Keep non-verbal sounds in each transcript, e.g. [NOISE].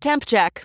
Temp check.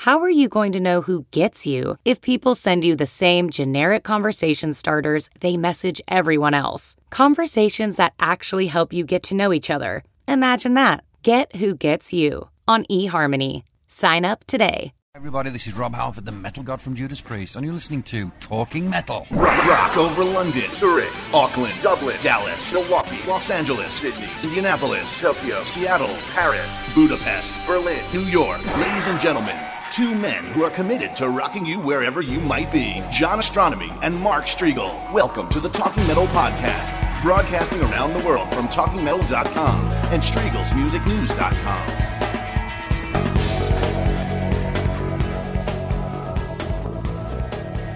How are you going to know who gets you if people send you the same generic conversation starters they message everyone else? Conversations that actually help you get to know each other. Imagine that. Get who gets you on eHarmony. Sign up today. Everybody, this is Rob Halford, the metal god from Judas Priest, and you're listening to Talking Metal. Rock, rock over London, Zurich, Auckland, Dublin, Dallas, Milwaukee, Los Angeles, Sydney, Indianapolis, Tokyo, Seattle, Paris, Budapest, Berlin, New York. Ladies and gentlemen, two men who are committed to rocking you wherever you might be. John Ostronomy and Mark Strigl. Welcome to the Talking Metal Podcast, broadcasting around the world from TalkingMetal.com and StriegelsMusicNews.com.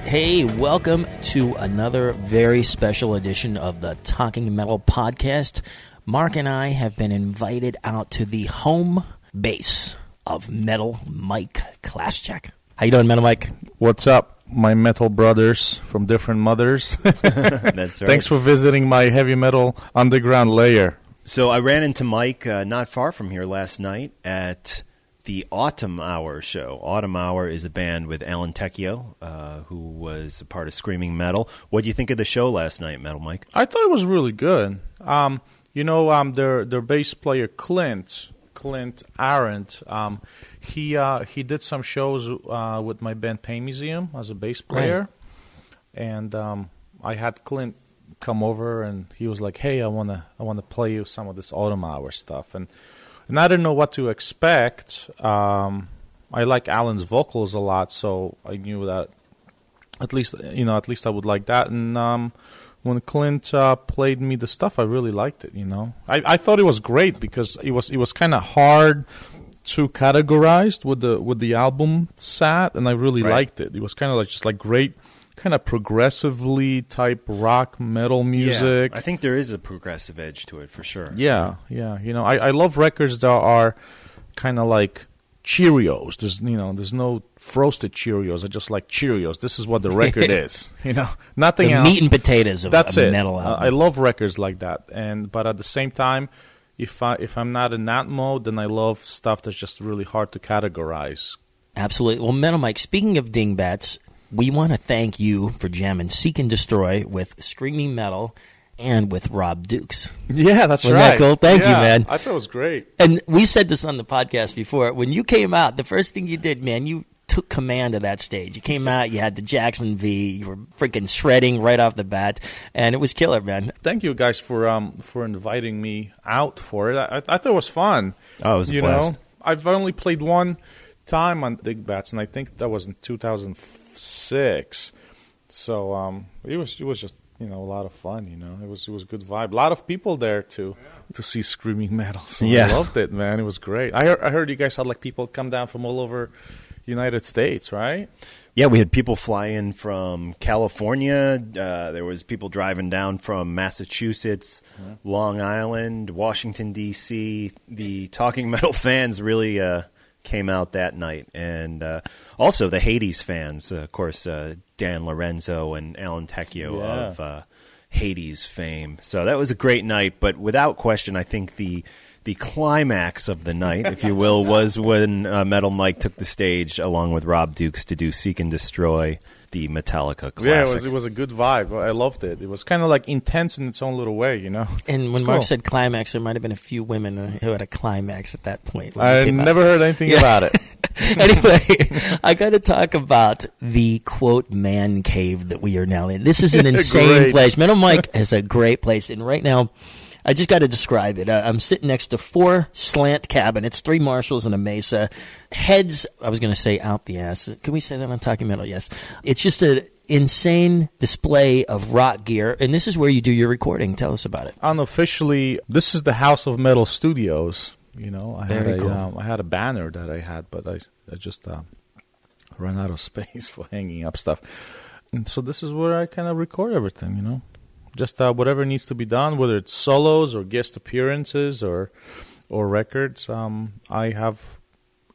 Hey, welcome to another very special edition of the Talking Metal Podcast. Mark and I have been invited out to the home base of Metal Mike Chlasciak. How you doing, Metal Mike? What's up, my metal brothers from different mothers? [LAUGHS] That's [LAUGHS] right. Thanks for visiting my heavy metal underground layer. So I ran into Mike uh, not far from here last night at the Autumn Hour show. Autumn Hour is a band with Alan Tecchio, uh, who was a part of Screaming Metal. What do you think of the show last night, Metal Mike? I thought it was really good. Um, you know, um, their their bass player Clint Clint Arendt. Um, he uh, he did some shows uh, with my band Pain Museum as a bass player, and um, I had Clint come over, and he was like, "Hey, I wanna I wanna play you some of this Autumn Hour stuff," and and I didn't know what to expect. Um, I like Alan's vocals a lot, so I knew that at least you know at least I would like that. And um, when Clint uh, played me the stuff, I really liked it. You know, I, I thought it was great because it was it was kind of hard to categorize with the with the album sat, and I really Right. liked it. It was kind of like just like great. Kind of progressively type rock metal music. Yeah, I think there is a progressive edge to it for sure. Yeah, yeah. You know, I, I love records that are kind of like Cheerios. There's you know, there's no frosted Cheerios. I just like Cheerios. This is what the record [LAUGHS] is. You know, nothing The else. meat and potatoes of That's it. metal Uh. I love records like that. And but at the same time, if I if I'm not in that mode, then I love stuff that's just really hard to categorize. Absolutely. Well, Metal Mike, speaking of Dingbatz, we want to thank you for jamming Seek and Destroy with Screaming Metal and with Rob Dukes. Yeah, that's Wasn't that right. cool? Thank you, man. I thought it was great. And we said this on the podcast before. When you came out, the first thing you did, man, you took command of that stage. You came out, you had the Jackson V, you were freaking shredding right off the bat, and it was killer, man. Thank you guys for um for inviting me out for it. I, I thought it was fun. Oh, it was you blast. know, I've only played one time on Dingbatz, and I think that was in 2006. So um, it was it was just you know a lot of fun. You know, it was it was good vibe. A lot of people there to to see screaming [LAUGHS] metal. So Yeah. I loved it, man. It was great. I heard, I heard you guys had like people come down from all over United States, right? Yeah, we had people fly in from California. Uh, there was people driving down from Massachusetts, Long Island, Washington D.C. The Talking [LAUGHS] Metal fans really uh, came out that night, and uh, also the Hades fans. Uh, of course, uh, Dan Lorenzo and Alan Tecchio Yeah. of uh, Hades fame. So that was a great night. But without question, I think the the climax of the night, if you will, [LAUGHS] was when uh, Metal Mike took the stage along with Rob Dukes to do "Seek and Destroy," the Metallica classic. Yeah, it was it was a good vibe. I loved it. It was kind of like intense in its own little way, you know. And when It's Mark cool. said climax, there might have been a few women who had a climax at that point. I he out. never heard anything [LAUGHS] Yeah. about it. [LAUGHS] [LAUGHS] anyway, I got to talk about the quote man cave that we are now in. This is an [LAUGHS] insane place. Metal Mike is a great place, and right now. I just got to describe it. Uh, I'm sitting next to four slant cabinets, three Marshalls and a Mesa. Heads, I was going to say out the ass. Can we say that on Talking Metal? Yes. It's just an insane display of rock gear, and this is where you do your recording. Tell us about it. Unofficially, this is the House of Metal Studios. You know, I Very had a cool. um, I had a banner that I had, but I I just um, [LAUGHS] ran out of [LAUGHS] space for hanging up stuff. And so this is where I kind of record everything. You know, just uh, whatever needs to be done, whether it's solos or guest appearances or or records. Um, I have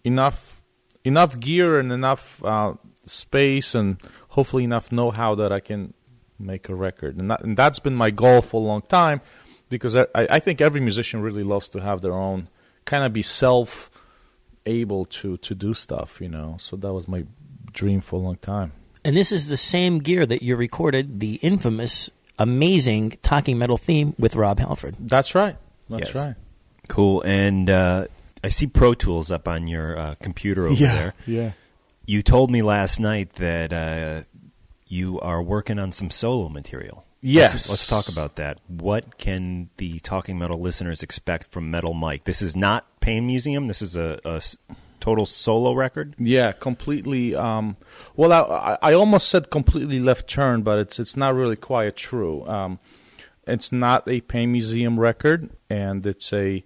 enough enough gear and enough uh, space and hopefully enough know-how that I can make a record. And, that, and that's been my goal for a long time because I, I think every musician really loves to have their own kind of be self able to to do stuff, you know. So that was my dream for a long time. And this is the same gear that you recorded the infamous, amazing Talking Metal theme with Rob Halford. That's right. That's Yes. right. Cool. And uh, I see Pro Tools up on your uh, computer over there. Yeah. You told me last night that uh, you are working on some solo material. Yes. Let's, let's talk about that. What can the Talking Metal listeners expect from Metal Mike? This is not Pain Museum. This is a total solo record. Yeah, completely. Um, well, I, I I almost said completely left turn, but it's it's not really quite true. Um, it's not a Pain Museum record, and it's a.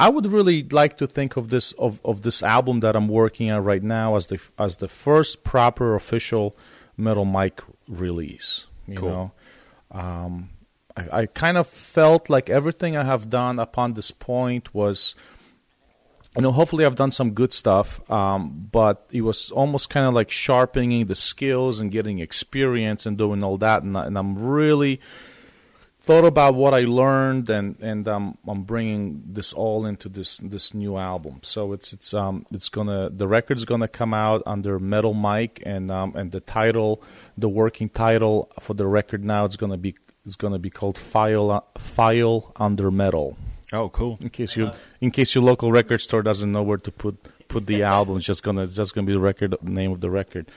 I would really like to think of this of, of this album that I'm working on right now as the as the first proper official Metal Mike release. You Cool. know, um, I, I kind of felt like everything I have done upon this point was you know, hopefully I've done some good stuff, um, but it was almost kind of like sharpening the skills and getting experience and doing all that. And, I, and I'm really thought about what I learned, and and um, I'm bringing this all into this this new album. So it's it's um it's gonna the record's gonna come out under Metal Mike, and um and the title, the working title for the record now, it's gonna be it's gonna be called File File Under Metal Oh, cool. in case you in case your local record store doesn't know where to put put the album it's just gonna it's just gonna be the record name of the record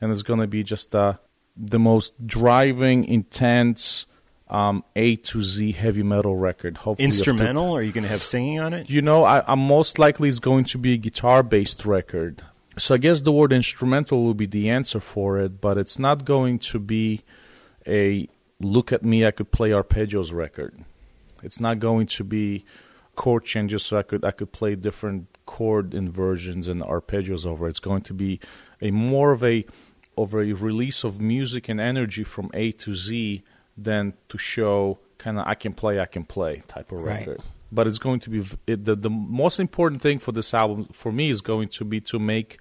and it's gonna be just uh, the most driving intense um, a to z heavy metal record hopefully Instrumental? Are you going to have singing on it? you know I, i'm most likely it's going to be a guitar based record so i guess the word instrumental will be the answer for it but it's not going to be a look at me i could play arpeggios record it's not going to be chord changes so I could I could play different chord inversions and arpeggios over. It's going to be a more of a of a release of music and energy from A to Z than to show kind of I can play I can play type of Right. record. But it's going to be it, the the most important thing for this album for me is going to be to make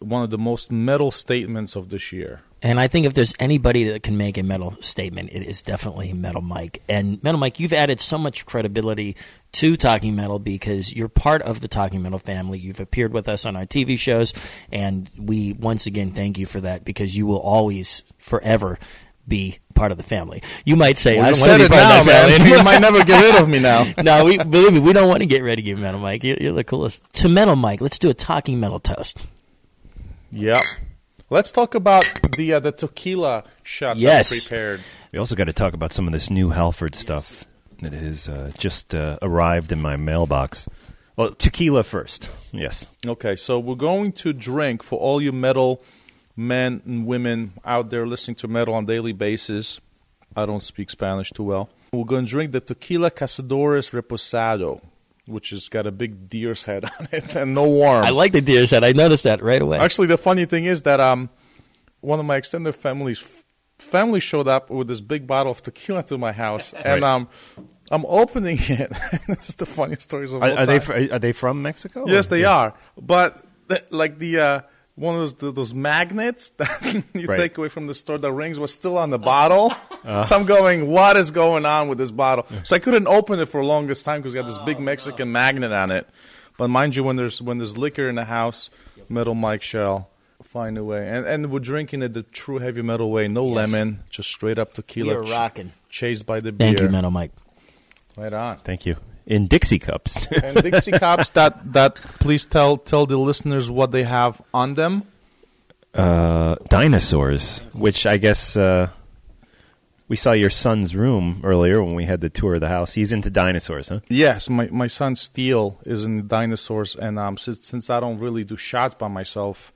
one of the most metal statements of this year. And I think if there's anybody that can make a metal statement, it is definitely Metal Mike. And Metal Mike, you've added so much credibility to Talking Metal because you're part of the Talking Metal family. You've appeared with us on our TV shows, and we once again thank you for that because you will always, forever, be part of the family. You might say, Well, "I you don't want said to it be part now, of that family." [LAUGHS] you might never get rid of me [LAUGHS] now. no, we believe me, we don't want to get rid of you, Metal Mike. You're, you're the coolest. To Metal Mike, let's do a Talking Metal toast. Yep. Let's talk about the uh, the tequila shots Yes. I prepared. We also got to talk about some of this new Halford stuff that has uh, just uh, arrived in my mailbox. Well, tequila first. Yes. Okay, so we're going to drink for all you metal men and women out there listening to metal on a daily basis. I don't speak Spanish too well. We're going to drink the Tequila Cazadores Reposado, which has got a big deer's head [LAUGHS] on it and no worm. I like the deer's head. I noticed that right away. Actually, the funny thing is that um, one of my extended family's family showed up with this big bottle of tequila to my house, and Right. um, I'm opening [LAUGHS] it. this is the funniest stories of Are, all are they fr- are they from Mexico? Yes, or- they Yeah. are. But like the uh, one of those those magnets [LAUGHS] that you Right. take away from the store, the rings was still on the bottle. Uh-huh. So I'm going, what is going on with this bottle? So I couldn't open it for the longest time because it got this big oh, Mexican magnet on it. But mind you, when there's when there's liquor in the house, metal Mike shall find a way. And and we're drinking it the true heavy metal way, no Yes. lemon, just straight up tequila. You're ch- rocking. Chased by the beer. Thank you, Metal Mike. Right on. Thank you. In Dixie cups. [LAUGHS] and Dixie cups that that please tell tell the listeners what they have on them. uh, dinosaurs, which I guess uh, we saw your son's room earlier when we had the tour of the house. He's into dinosaurs, huh? Yes, my my son Steele is in dinosaurs, and um, since since I don't really do shots by myself,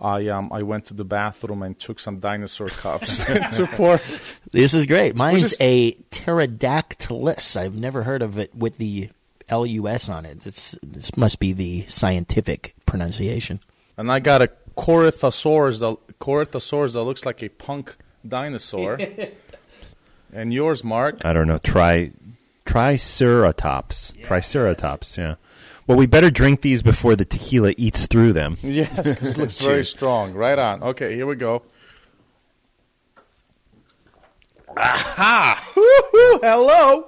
I um I went to the bathroom and took some dinosaur cups [LAUGHS] to pour. This is great. Mine's just- a pterodactylus. I've never heard of it with the LUS on it. It's, this must be the scientific pronunciation. And I got a Corythosaurus that Corythosaurus that looks like a punk dinosaur. [LAUGHS] and yours, Mark? I don't know. Try Triceratops. Triceratops. Yeah. Well, we better drink these before the tequila eats through them. [LAUGHS] Yes, because it looks very strong. Right on. Okay, here we go. Aha! Woo-hoo, Hello.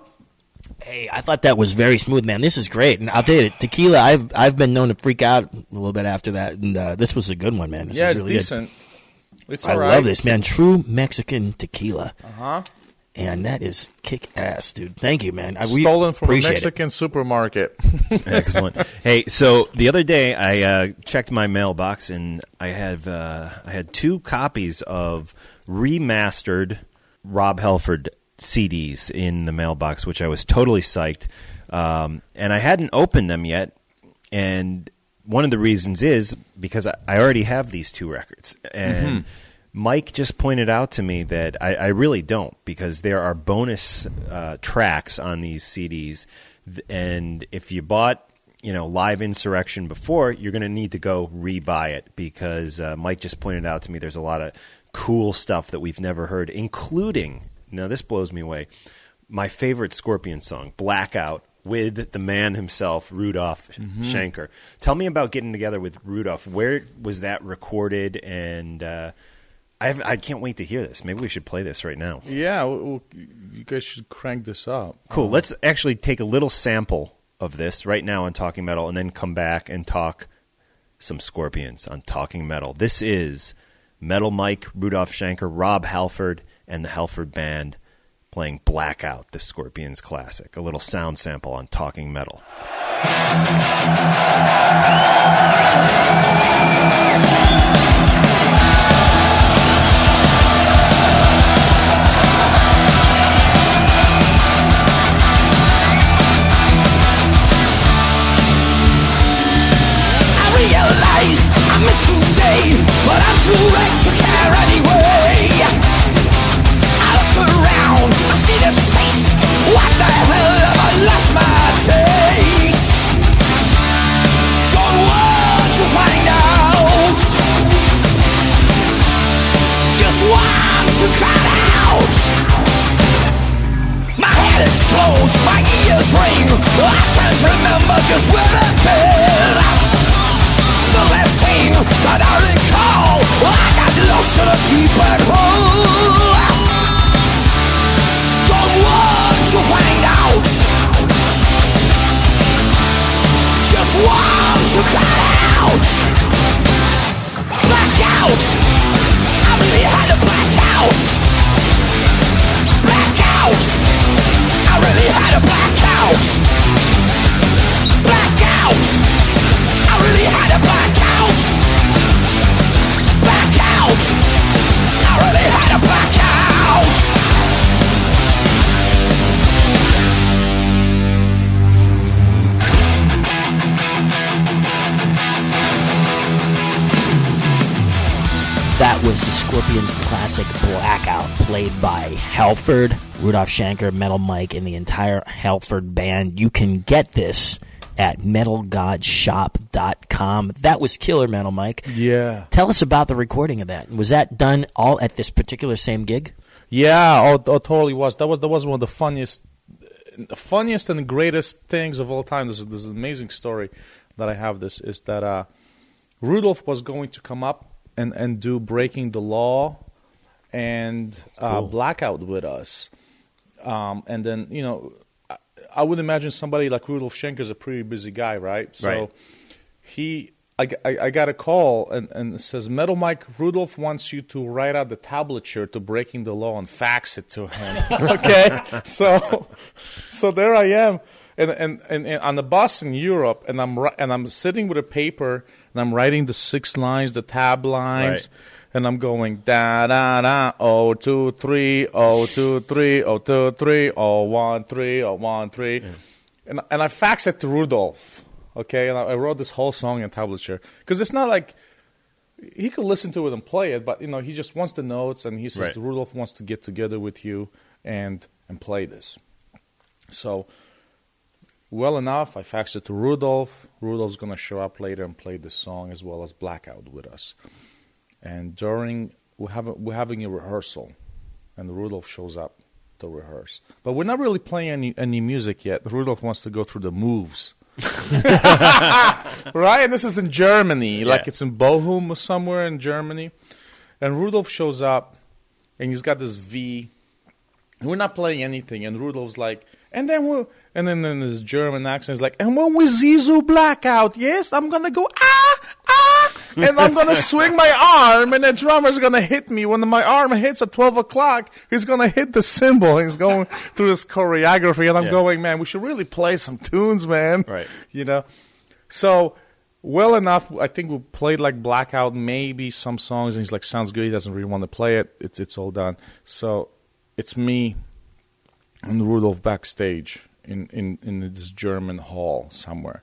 Hey, I thought that was very smooth, man. This is great, and I'll tell you, tequila. I've I've been known to freak out a little bit after that, and uh, this was a good one, man. This Yeah, is it's really good. decent. It's I all right. love this, man. True Mexican tequila, Uh huh. And that is kick ass, dude. Thank you, man. I, we Stolen from a appreciate it. Mexican supermarket. [LAUGHS] Excellent. hey, so the other day I uh, checked my mailbox and I have uh, I had two copies of remastered Rob Halford CDs in the mailbox, which I was totally psyched. Um, and I hadn't opened them yet, and one of the reasons is because I, I already have these two records, and Mike just pointed out to me that I, I really don't because there are bonus uh, tracks on these CDs, and if you bought you know live insurrection before, you're going to need to go re-buy it because uh, Mike just pointed out to me there's a lot of cool stuff that we've never heard, including now this blows me away. My favorite Scorpion song, Blackout, with the man himself, Rudolf Schenker. Tell me about getting together with Rudolf. Where was that recorded? And uh, I have, I can't wait to hear this. Maybe we should play this right now. yeah, well, you guys should crank this up. Cool. Let's actually take a little sample of this right now on Talking Metal, and then come back and talk some Scorpions on Talking Metal. This is Metal Mike, Rudolf Schenker, Rob Halford, and the Halford Band playing Blackout, the Scorpions classic. A little sound sample on Talking Metal. Explodes, my taste? Don't want to find out. Just one to try out. My head is my ears ring. I can't remember just where I've been. The last thing that I I got lost in a black hole. Don't want to find out. Just want to cut out. Blackout. I really had a blackout. I really had a. I really had a. Blackout. Was the Scorpions classic Blackout, played by Halford, Rudolf Schenker, Metal Mike, and the entire Halford band. You can get this at metalgodshop.com. That was killer, Metal Mike. Yeah. Tell us about the recording of that. Was that done all at this particular same gig? Yeah, oh, oh, totally was. That was that was one of the funniest, funniest and greatest things of all time. This is this is an amazing story that I have. This is that uh, Rudolf was going to come up and and do breaking the law and uh, blackout with us, um, and then you know. I, I would imagine somebody like Rudolf Schenker is a pretty busy guy, right? So Right. he I, I, I got a call and, and it says metal mike Rudolf wants you to write out the tablature to breaking the law and fax it to him [LAUGHS] okay so so there i am and, and, and, and on the bus in Europe, and I'm and I'm sitting with a paper and I'm writing the six lines, the tab lines, Right. and I'm going da da da oh two three oh two three oh two three oh one three oh one three, and and I faxed it to Rudolf. Okay, and I, I wrote this whole song in tablature because it's not like he could listen to it and play it, but you know he just wants the notes, and he says Right. Rudolf wants to get together with you and and play this. So, well enough, I faxed it to Rudolf. Rudolf's gonna show up later and play the song as well as Blackout with us. And during we're having we're having a rehearsal, and Rudolf shows up to rehearse. But we're not really playing any any music yet. Rudolf wants to go through the moves. [LAUGHS] right? And this is in Germany, like it's in Bochum or somewhere in Germany. And Rudolf shows up, and he's got this V. We're not playing anything, and Rudolf's like, and then we and then in his German accent, he's like, and when we see you blackout, yes, I'm gonna go ah ah, and I'm gonna [LAUGHS] swing my arm, and the drummer's gonna hit me. When my arm hits at twelve o'clock, he's gonna hit the cymbal. He's going [LAUGHS] through this choreography, and I'm Yeah. going, man, we should really play some tunes, man. Right. [LAUGHS] You know, so well enough. I think we played like blackout, maybe some songs, and he's like, sounds good. He doesn't really want to play it. It's it's all done. So it's me and Rudolf backstage in, in, in this German hall somewhere.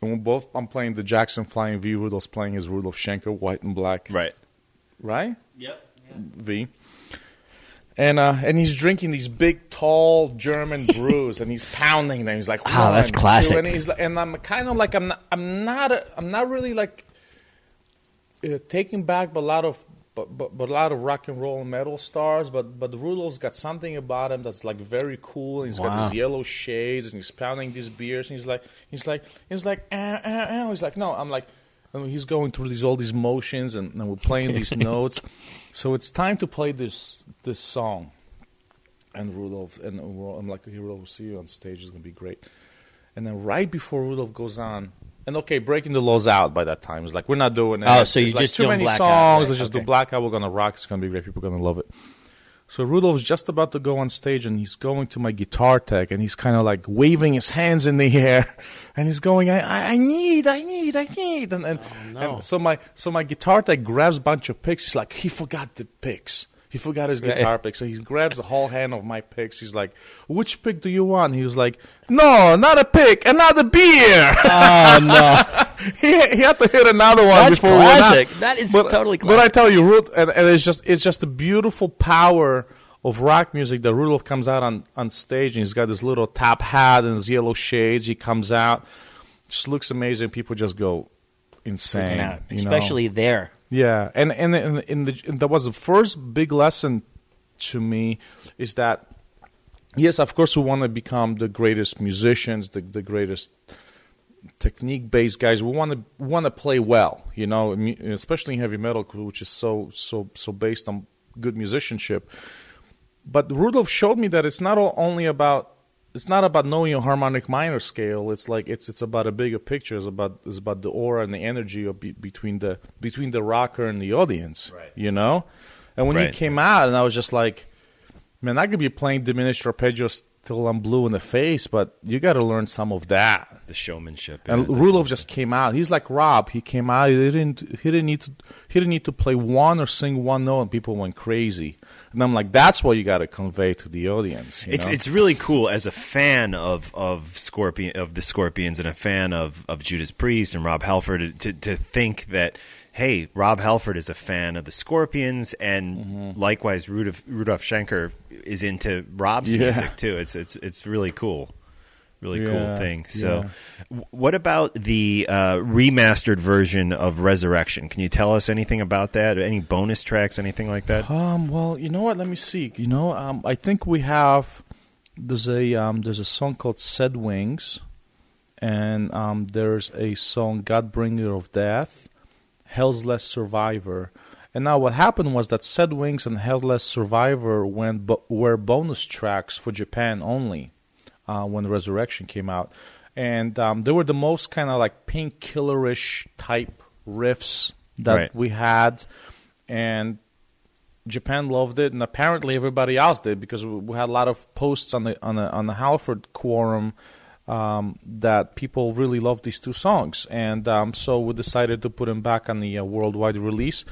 And we're both I'm playing the Jackson Flying V, Rudolf's playing his Rudolf Schenker, white and black. Right. Right? Yep. V. And uh, and he's drinking these big, tall German [LAUGHS] brews, and he's pounding them. He's like, Ah, that's "One, two," classic. And he's like, and I'm kind of like, I'm not, I'm not, a, I'm not really like uh, taking back a lot of, but, but, but a lot of rock and roll and metal stars. But but Rudolf's got something about him that's like very cool. And he's got these yellow shades, and he's pounding these beers. And he's like, he's like, he's like, uh, uh, uh. he's like, no, I'm like. And he's going through these all these motions, and, and we're playing these [LAUGHS] notes. So it's time to play this this song. And Rudolf and I'm like, Rudolf, we'll see you on stage. It's gonna be great. And then right before Rudolf goes on, and okay, breaking the laws out by that time. It's like we're not doing oh, it. Oh, so It's you like just too many Blackout, songs. right, Let's just do okay. blackout. We're gonna rock. It's gonna be great. People are gonna love it. So Rudolf's just about to go on stage, and he's going to my guitar tech, and he's kind of like waving his hands in the [LAUGHS] air, and he's going, "I, I, I need, I need, I need," and and, oh, and so my so my guitar tech grabs a bunch of picks. He's like, he forgot the picks. He forgot his guitar pick, so he grabs the whole hand of my picks. He's like, "Which pick do you want?" He was like, "No, not a pick, another beer." Oh no. [LAUGHS] he, he had to hit another one That's before classic. That is totally classic. But I tell you, Rud- and, and it's just it's just the beautiful power of rock music that Rudolf comes out on, on stage and he's got this little top hat and his yellow shades. He comes out, just looks amazing. People just go insane, out. you know? Especially there. Yeah, and and and, the, and that was the first big lesson to me is that yes, of course, we want to become the greatest musicians, the the greatest technique based guys. We want to want to play well, you know, especially in heavy metal, which is so so so based on good musicianship. But Rudolf showed me that it's not all, only about it's not about knowing a harmonic minor scale. It's like it's it's about a bigger picture. It's about it's about the aura and the energy of be, between the between the rocker and the audience. Right. You know, and when you came out, and I was just like, man, I could be playing diminished arpeggios till I'm blue in the face, but you got to learn some of that. The showmanship. And in it. Just came out. He's like Rob. He came out. He didn't. He didn't need to. He didn't need to play one or sing one note, and people went crazy. And I'm like, that's what you got to convey to the audience. you It's know? it's really cool as a fan of of Scorpion of the Scorpions and a fan of, of Judas Priest and Rob Halford to to think that hey Rob Halford is a fan of the Scorpions and Mm-hmm. likewise Rudolf Rudolf Schenker is into Rob's Yeah. music too. It's it's it's really cool. Really cool thing. So, yeah. what about the uh, remastered version of Resurrection? Can you tell us anything about that? Any bonus tracks, anything like that? Um. Well, you know what? Let me see. You know, um, I think we have. There's a um, there's a song called "Sad Wings," and um, there's a song "Godbringer of Death," "Hell's Last Survivor." And now what happened was that "Sad Wings" and "Hell's Less Survivor" went bo- were bonus tracks for Japan only uh, when Resurrection came out, and um, they were the most kind of like painkillerish type riffs that Right. we had, and Japan loved it, and apparently everybody else did because we, we had a lot of posts on the on the on the Halford quorum um, that people really loved these two songs, and um, so we decided to put them back on the uh, worldwide release.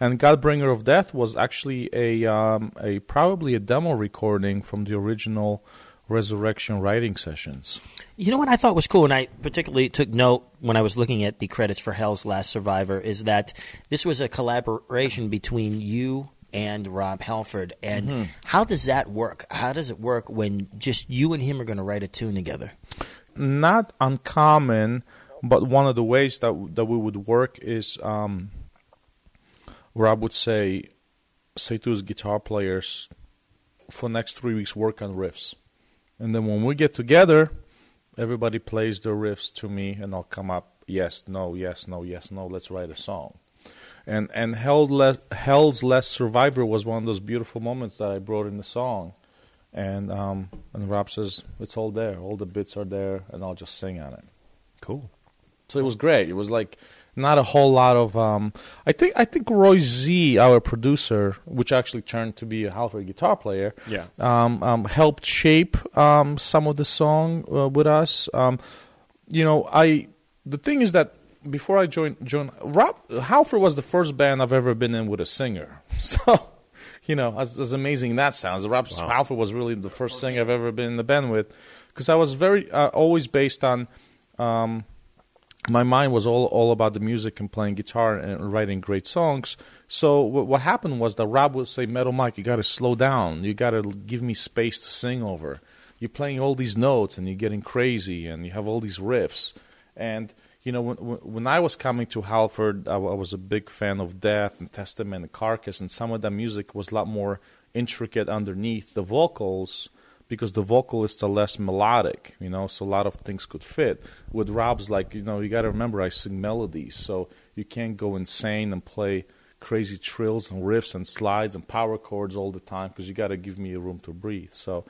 And Godbringer of Death was actually a um, a probably a demo recording from the original Resurrection writing sessions. You know what I thought was cool, and I particularly took note when I was looking at the credits for Hell's Last Survivor, is that this was a collaboration between you and Rob Halford. And Mm-hmm. how does that work? How does it work when just you and him are going to write a tune together? not uncommon, but one of the ways that that we would work is um, Rob would say say to his guitar players for next three weeks work on riffs, and then when we get together, everybody plays their riffs to me, and I'll come up yes no yes no yes no let's write a song. And and Hell Le- Hell's Last Survivor was one of those beautiful moments that I brought in the song and um, and Rob says it's all there, all the bits are there, and I'll just sing on it. Cool. So it was great. It was like not a whole lot of. Um, I think I think Roy Z, our producer, which actually turned to be a Halford guitar player, Yeah. um, um, helped shape um, some of the song uh, with us. Um, you know, I the thing is that before I joined, joined Rob Halford was the first band I've ever been in with a singer. [LAUGHS] So, you know, as, as amazing that sounds, the Rob Halford was really the first singer I've ever been in the band with, because I was very uh, always based on. Um, my mind was all all about the music and playing guitar and writing great songs. So what, what happened was that Rob would say, "Metal Mike, you got to slow down. You got to give me space to sing over. You're playing all these notes and you're getting crazy and you have all these riffs." And you know, when when I was coming to Halford, I, I was a big fan of Death and Testament and Carcass, and some of that music was a lot more intricate underneath the vocals because the vocalists are less melodic, you know, so a lot of things could fit. With Rob's, like, you know, you got to remember I sing melodies, so you can't go insane and play crazy trills and riffs and slides and power chords all the time because you got to give me a room to breathe. So,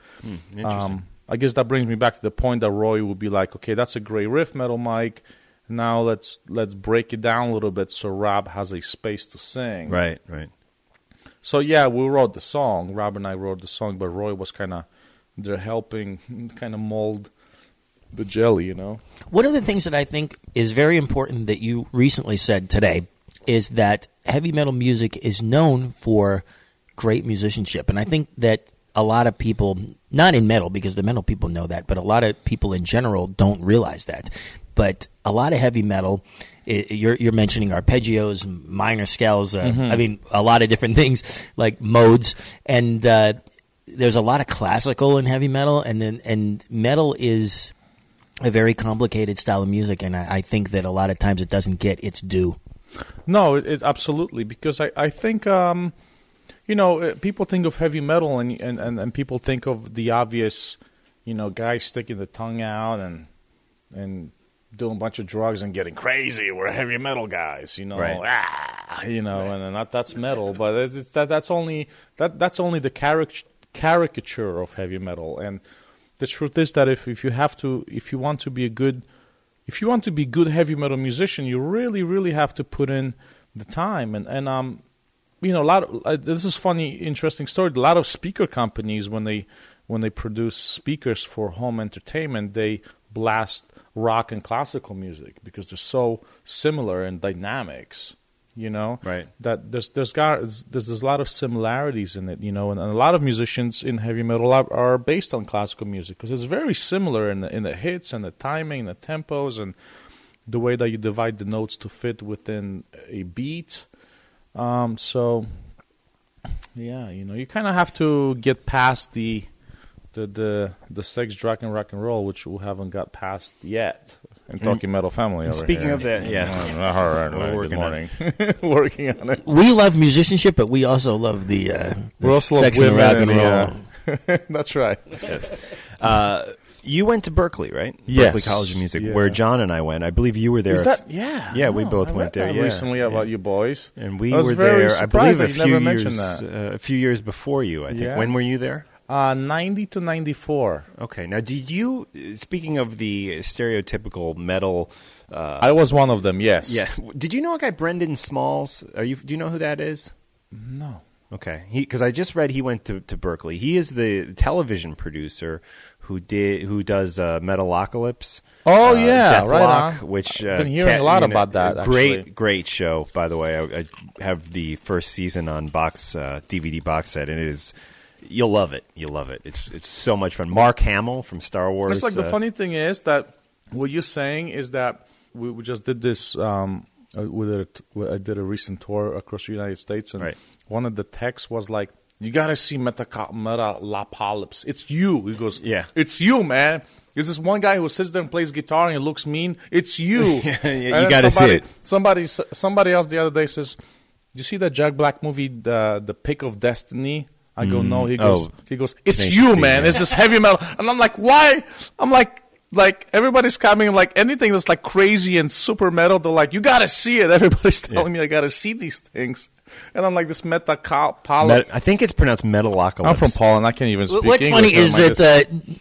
um, I guess that brings me back to the point that Roy would be like, okay, that's a great riff, Metal Mike. Now let's let's break it down a little bit so Rob has a space to sing. Right, right. So yeah, we wrote the song. Rob and I wrote the song, but Roy was kind of they're helping, [LAUGHS] kind of mold the jelly, you know. One of the things that I think is very important that you recently said today is that heavy metal music is known for great musicianship. And I think that a lot of people, not in metal, because the metal people know that, but a lot of people in general don't realize that. But a lot of heavy metal, i you're, you're mentioning arpeggios, minor scales, uh, I mean, a lot of different [LAUGHS] things like modes. And uh, there's a lot of classical in heavy metal, and then and metal is a very complicated style of music, and I, I think that a lot of times it doesn't get its due. No, it, it absolutely because I I think um, you know uh, people think of heavy metal and, and and and people think of the obvious, you know, guys sticking the tongue out and and doing a bunch of drugs and getting crazy. We're heavy metal guys, you know, Right. ah, you know, and, and that that's metal, but it's, it's- that that's only that that's only the caric- caricature of heavy metal. And the truth is that if if you have to if you want to be a good if you want to be good heavy metal musician, you really, really have to put in the time. And and um, you know, a lot. Of, uh, this is funny, interesting story. A lot of speaker companies when they when they produce speakers for home entertainment, they blast rock and classical music because they're so similar in dynamics. You know, Right. That there's there's got there's, there's a lot of similarities in it. You know, and, and a lot of musicians in heavy metal are, are based on classical music because it's very similar in the in the hits and the timing, the tempos, and the way that you divide the notes to fit within a beat. Um, so, yeah, you know, you kind of have to get past the the the the sex, drug, and rock and roll, which we haven't got past yet. In talking metal family. over speaking here. of that, yeah. all right, We're good working on morning. [LAUGHS] working on it. We love musicianship, but we also love the, uh, the We also love sex and rock and and, roll. yeah. [LAUGHS] That's right. Uh, you went to Berklee, right? Yes. Berklee College of Music, Yeah. where John and I went. I believe you were there. Is that yeah? Yeah, we both I went there, that yeah. recently Yeah. about you boys, and we I was were very there. I believe a few never years, mentioned that. Uh, a few years before you. I think. Yeah. When were you there? Uh, ninety to ninety four. Okay. Now, did you? Speaking of the stereotypical metal, uh, I was one of them. Yes. yeah. Did you know a guy Brendon Smalls? Are you? Do you know who that is? No. Okay, because I just read he went to, to Berklee. He is the television producer who did who does uh, Metalocalypse. Oh, uh, yeah, Dethklok, right on. Which I've uh, been hearing a lot you know, about that, Great, actually. great show. By the way, I, I have the first season on box uh, DVD box set, and it is you'll love it. You'll love it. It's it's so much fun. Mark Hamill from Star Wars. It's like the uh, funny thing is that what you're saying is that we, we just did this. Um, uh, we did a I did a recent tour across the United States, and Right. one of the texts was like, "You gotta see Metaca- Metalocalypse. It's you." He goes, Yeah. it's you, man." There's this one guy who sits there and plays guitar and he looks mean. It's [LAUGHS] you. Yeah, you gotta see somebody- it. Somebody, somebody else the other day says, "You see that Jack Black movie, the the Pick of Destiny?" I go, "No." He goes, Oh. "He goes, it's Tenacious you, man. yeah. It's this heavy metal." And I'm like, "Why?" I'm like, like everybody's coming. like anything that's like crazy and super metal. They're like, "You gotta see it." [LAUGHS] Everybody's telling me I gotta see these things, and I'm like, "This meta Met- I think it's pronounced Metalocalypse. I'm from Poland. I can't even speak What's English. funny is Never that uh,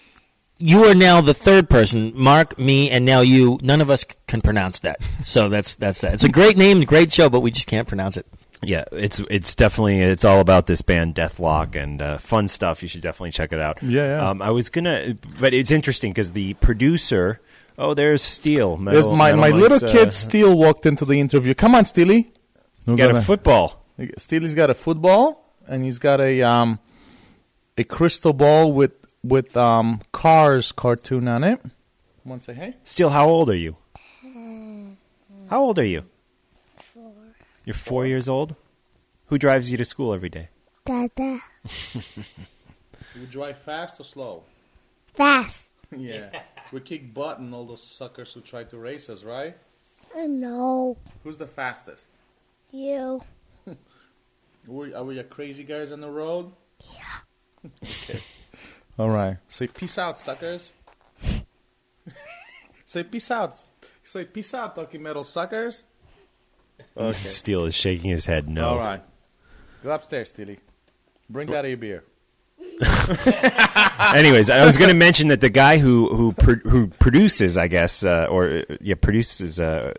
you are now the third person, Mark, me, and now you. None of us can pronounce that, so that's that's that. It's a great name, great show, but we just can't pronounce it. Yeah, it's it's definitely it's all about this band Dethklok and uh, fun stuff. You should definitely check it out. Yeah, yeah. Um, I was gonna, but it's interesting because the producer. Oh, there's Steel. There's my Metal my Mike's, little uh, kid Steele walked into the interview. Come on, Steely. We're got a gonna- football. Steely's got a football and he's got a um a crystal ball with with um cars cartoon on it. Want to say hey? Steel, how old are you? How old are you? Four. You're four years old. Who drives you to school every day? Dada. [LAUGHS] You drive fast or slow? Fast. [LAUGHS] Yeah. we kick butt and all those suckers who try to race us, right? I know. Who's the fastest? You. Are [LAUGHS] we, are we a crazy guys on the road? Yeah. okay. All right. Say peace out, suckers. Say peace out. Say peace out, talking metal suckers. Okay. [LAUGHS] Steel is shaking his head. No. All right. Go upstairs, Steely. Bring that a beer. [LAUGHS] Anyways, I was going to mention that the guy who who pro- who produces, I guess, uh, or uh, yeah, produces uh,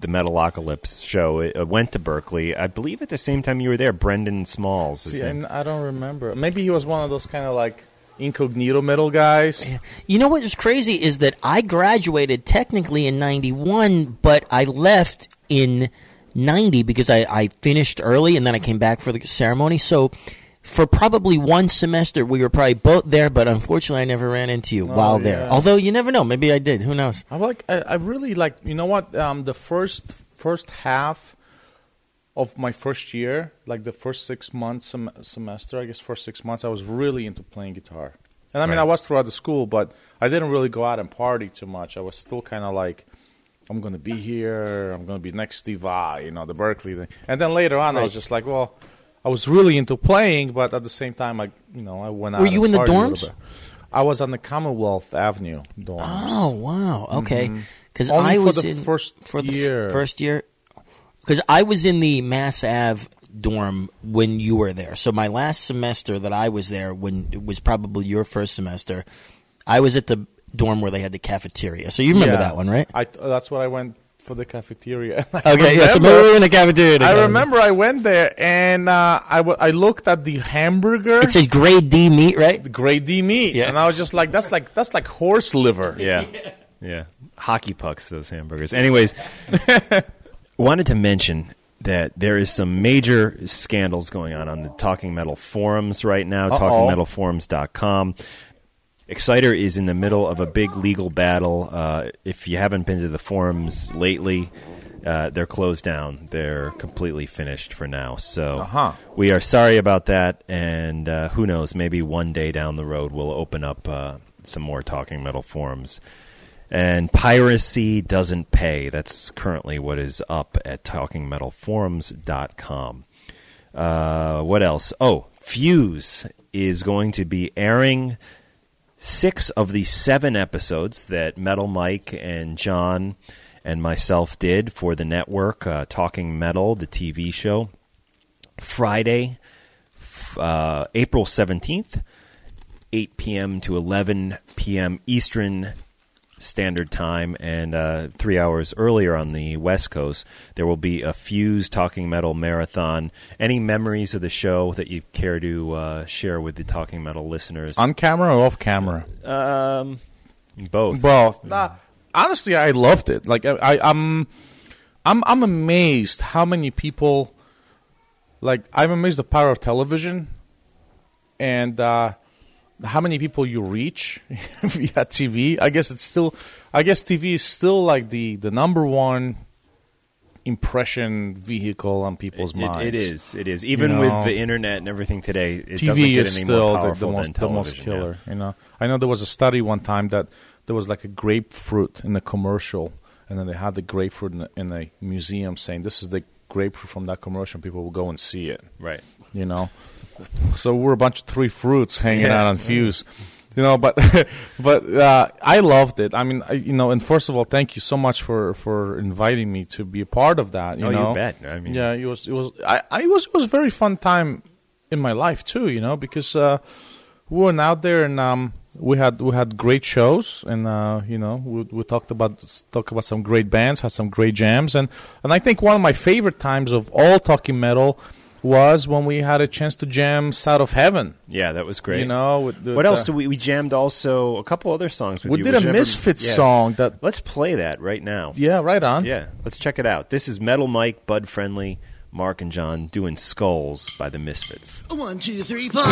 the Metalocalypse show uh, went to Berklee. I believe at the same time you were there, Brendon Smalls. See, and I don't remember. Maybe he was one of those kind of like incognito metal guys. You know what is crazy is that I graduated technically in 91, but I left in 90 because I, I finished early and then I came back for the ceremony. So for probably one semester, we were probably both there, but unfortunately, I never ran into you while there. Although you never know. Maybe I did. Who knows? I like. I, I really like. You know what? Um, the first first half of my first year, like the first six months sem- semester, I guess first six months, I was really into playing guitar. And I mean, Right. I was throughout the school, but I didn't really go out and party too much. I was still kind of like, I'm going to be here. I'm going to be next Steve Vai, you know, the Berklee thing. And then later on, I was just like, well, I was really into playing, but at the same time, I, you know, I went out. Were you in the partied a little dorms? I was on the Commonwealth Avenue dorms. Oh wow. Okay. Because Mm-hmm. I for was the in first for the f- year. first year. Because I was in the Mass Ave dorm when you were there. So my last semester that I was there, when it was probably your first semester, I was at the dorm where they had the cafeteria. So you remember Yeah. that one, right? I that's what I went for the cafeteria. [LAUGHS] I Okay. Yeah. So we remember- were in the cafeteria. I remember I went there and uh, I, w- I looked at the hamburger, It says grade D meat, right? grade D meat, Yeah. and I was just like, that's like that's like horse liver. Yeah. Yeah. Hockey pucks, those hamburgers. Anyways, [LAUGHS] wanted to mention that there is some major scandals going on on the Talking Metal forums right now, Uh-oh. talkingmetalforums.com. Exciter is in the middle of a big legal battle. Uh, if you haven't been to the forums lately, uh, they're closed down. They're completely finished for now. So Uh-huh. we are sorry about that. And uh, who knows, maybe one day down the road we'll open up uh, some more Talking Metal forums. And piracy doesn't pay. That's currently what is up at talkingmetalforums.com. Uh, what else? Oh, Fuse is going to be airing six of the seven episodes that Metal Mike and John and myself did for the network, uh, Talking Metal, the TV show. Friday, uh, April 17th, 8 p.m. to 11 p.m. Eastern Standard Time, and uh, three hours earlier on the West Coast, there will be a Fuse Talking Metal Marathon. Any memories of the show that you care to uh, share with the Talking Metal listeners? On camera or off camera? um, both. Well, nah, honestly, I loved it. Like I, I, I'm, I'm, I'm amazed how many people. Like I'm amazed the power of television, and uh, how many people you reach [LAUGHS] via TV. I guess it's still, I guess TV is still like the the number one impression vehicle on people's It- minds. it is. It is. Even You with the internet and everything today, it doesn't TV get is any still more the, the most the most television. yeah. killer. You know, I know there was a study one time that there was like a grapefruit in the commercial, and then they had the grapefruit in a, in a museum, saying this is the grapefruit from that commercial. People will go and see it. Right. You know, so we're a bunch of three fruits hanging Yeah. out on Fuse. You know, but [LAUGHS] but uh, I loved it. I mean, I, you know, and first of all, thank you so much for for inviting me to be a part of that. You Oh, you bet. I mean- yeah, it was it was I, I it was it was a very fun time in my life too. You know, because uh, we went out there and um, we had we had great shows and uh, you know we, we talked about talked about some great bands, had some great jams, and and I think one of my favorite times of all talking metal was when we had a chance to jam "South of Heaven." Yeah, that was great. You know, with the- what else the- do we? We jammed also a couple other songs. With We you. did Would a you ever- Misfits yeah. song that Let's play that right now. yeah, right on. Yeah, let's check it out. This is Metal Mike, Bud Friendly, Mark and John doing Skulls by the Misfits. One, two, three, four.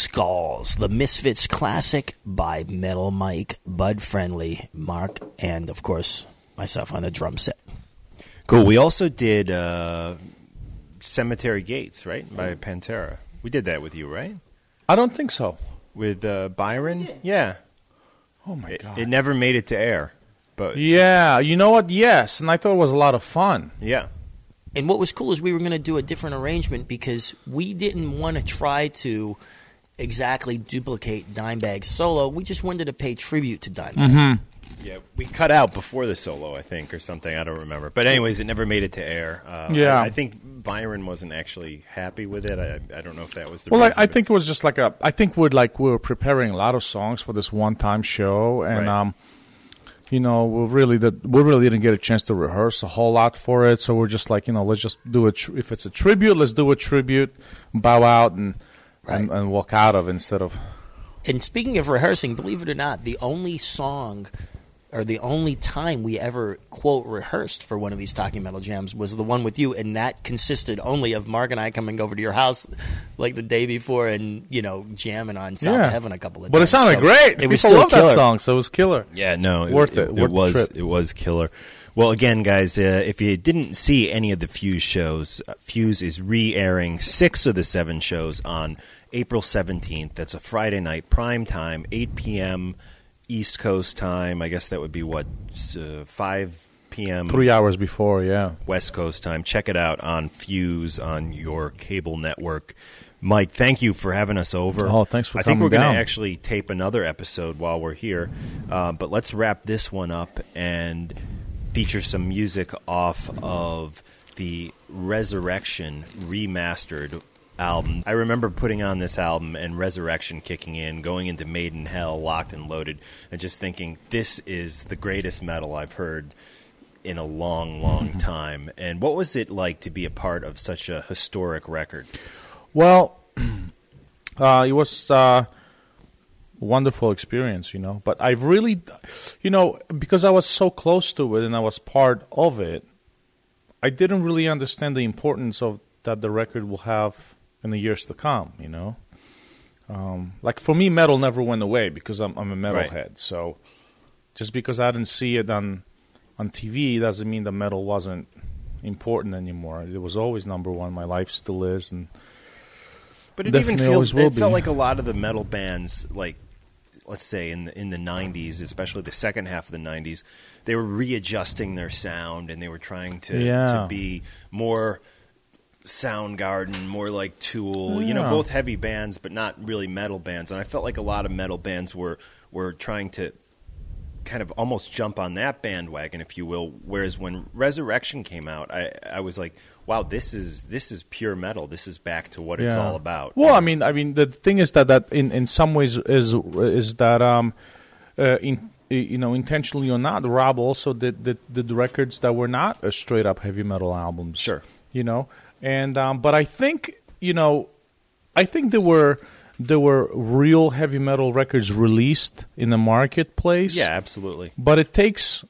Skulls, the Misfits classic by Metal Mike, Bud Friendly, Mark, and of course myself on the drum set. Cool. We also did uh, Cemetery Gates, right, by Pantera. We did that with you, right? I don't think so. With uh, Byron. Yeah. Oh my It, god. it never made it to air, but yeah, you know what? Yes, and I thought it was a lot of fun. yeah. And what was cool is we were going to do a different arrangement because we didn't want to try to exactly duplicate Dimebag's solo. We just wanted to pay tribute to Dimebag. Mm-hmm. Yeah, we cut out before the solo, I think, or something. I don't remember. But anyways, it never made it to air. Uh, Yeah. I, I think Byron wasn't actually happy with it. I, I don't know if that was the Well, I, reason, I but- think it was just like a. I think we're like we were preparing a lot of songs for this one-time show, and Right. um, you know, we really did, we really didn't get a chance to rehearse a whole lot for it. So we're just like, you know, let's just do it. Tr- if it's a tribute, let's do a tribute, bow out, and and, and walk out of instead of. And speaking of rehearsing, believe it or not, the only song or the only time we ever quote rehearsed for one of these talking metal jams was the one with you and that consisted only of mark and i coming over to your house like the day before and you know jamming on south Yeah. heaven a couple of But it sounded So great. it was People still love killer. that song, so it was killer. Yeah, no, Worth it. Worth the was trip. it was killer. Well, again, guys, uh, if you didn't see any of the Fuse shows, uh, Fuse is re airing six of the seven shows on April 17th. That's a Friday night, prime time, 8 p.m. East Coast time. I guess that would be what, uh, 5 p.m. Three hours before, yeah. West Coast time. Check it out on Fuse on your cable network. Mike, thank you for having us over. Oh, thanks for coming. I think we're going to actually tape another episode while we're here, uh, but let's wrap this one up and feature some music off of the Resurrection remastered album. I remember putting on this album and Resurrection kicking in, going into Maiden Hell, locked and loaded, and just thinking, this is the greatest metal I've heard in a long, long [LAUGHS] time. And what was it like to be a part of such a historic record? Well, [CLEARS THROAT] uh, it was uh, wonderful experience, you know. But I've really, you know, because I was so close to it and I was part of it, I didn't really understand the importance of that the record will have in the years to come, you know. Um, like for me, metal never went away because I'm, I'm a metalhead. Right. So just because I didn't see it on on TV doesn't mean the metal wasn't important anymore. It was always number one. My life still is, and But it even feels it felt like a lot of the metal bands, like let's say in the in the '90s, especially the second half of the '90s, they were readjusting their sound and they were trying to Yeah. to be more Soundgarden, more like Tool. You know, both heavy bands, but not really metal bands. And I felt like a lot of metal bands were were trying to kind of almost jump on that bandwagon, if you will. Whereas when Resurrection came out, I I was like, wow, this is this is pure metal. This is back to what it's all about. Well, I mean, I mean, the thing is that that in, in some ways is is that um, uh, in you know intentionally or not, Rob also did did, did records that were not a straight up heavy metal albums. Sure. you know, and um, but I think you know, I think there were there were real heavy metal records released in the marketplace. Yeah, absolutely. But it takes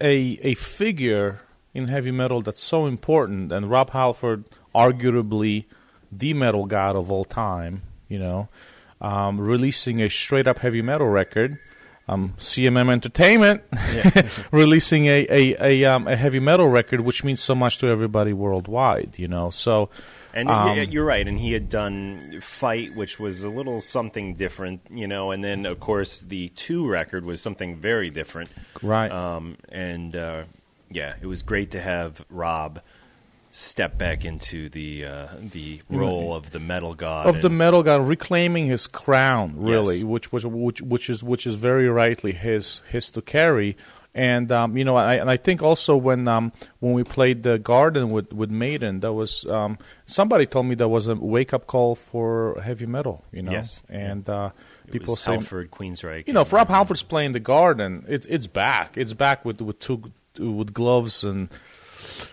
a a figure in heavy metal that's so important, and Rob Halford, arguably the metal god of all time, you know, um, releasing a straight up heavy metal record. Um, CMM Entertainment [LAUGHS] releasing a a a, um, a heavy metal record, which means so much to everybody worldwide, you know. So, And um, you're right. And he had done Fight, which was a little something different, you know. And then, of course, the Two record was something very different, Right. Um, and uh, yeah, it was great to have Rob step back into the uh, the role of the metal god of the metal god reclaiming his crown really Yes. which was which which is which is very rightly his his to carry and um, you know I and I think also when um, when we played the garden with with Maiden that was um, somebody told me that was a wake up call for heavy metal you know Yes. and uh, people say Halford, Queensryche. you know if Rob Halford's playing the garden it's it's back it's back with with two with gloves and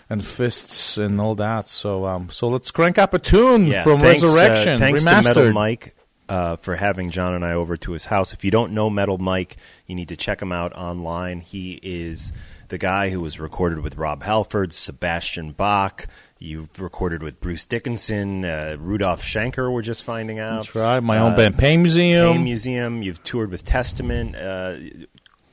and fists and all that so um so let's crank up a tune Yeah, from thanks, uh, Resurrection thanks remastered to Metal Mike uh, for having John and I over to his house. If you don't know Metal Mike, you need to check him out online. He is the guy who was recorded with Rob Halford, Sebastian Bach. You've recorded with Bruce Dickinson, uh, Rudolf Schenker. We're just finding out. That's right. My own Uh, band, Pain Museum. Pain Museum. You've toured with Testament.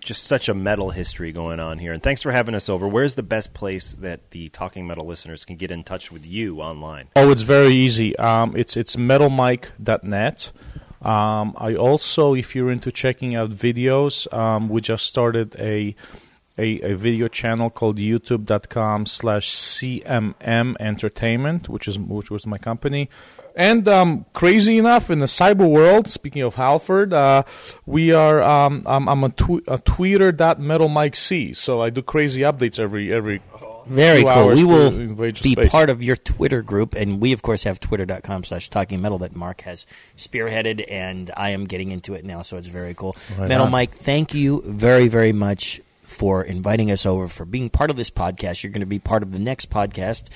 Just such a metal history going on here. And thanks for having us over. Where's the best place that the Talking Metal listeners can get in touch with you online? Oh, it's very easy. Um, it's it's metalmike.net. Um, I also, if you're into checking out videos, um, we just started a, a a video channel called YouTube.com slash CMM Entertainment, which is which was my company. And um, crazy enough, in the cyber world, speaking of Halford, uh, we are. Um, I'm, I'm a, tw- a tweeter.metalmikec, so I do crazy updates every every Very cool. We will be space. part of your Twitter group, and we, of course, have twitter.com slash talking metal that Mark has spearheaded, and I am getting into it now, so it's very cool. Right metal on. Mike, thank you very, very much for inviting us over, for being part of this podcast. You're going to be part of the next podcast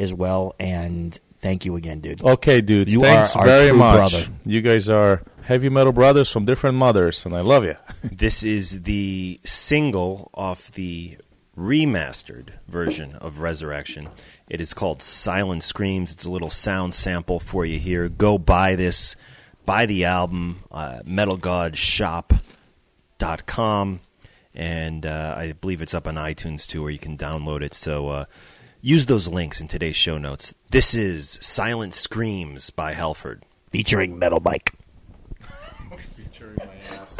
as well, and thank you again, dude. Okay, dudes. You thanks are our very true much. brother. You guys are heavy metal brothers from different mothers, and I love you. [LAUGHS] This is the single off the remastered version of Resurrection. It is called Silent Screams. It's a little sound sample for you here. Go buy this. Buy the album, uh, metalgodshop.com. and uh, I believe it's up on iTunes too, where you can download it. So uh, use those links in today's show notes. This is Silent Screams by Halford. Featuring Metal Mike. Featuring my ass.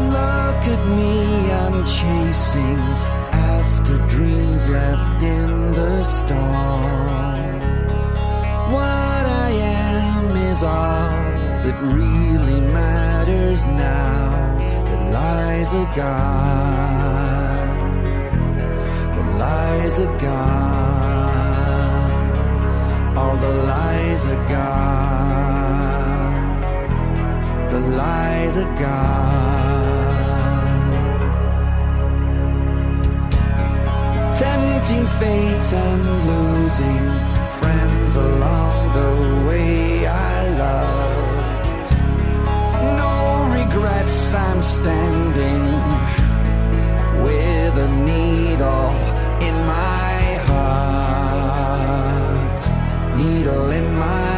Look at me, I'm chasing after dreams left in the storm. What I am is all that really matters now. Lies a God. Lies God. All the lies gone. The lies gone. Tempting fate and losing friends along the way I loved. No regrets, I'm standing with a needle in my heart. Needle in my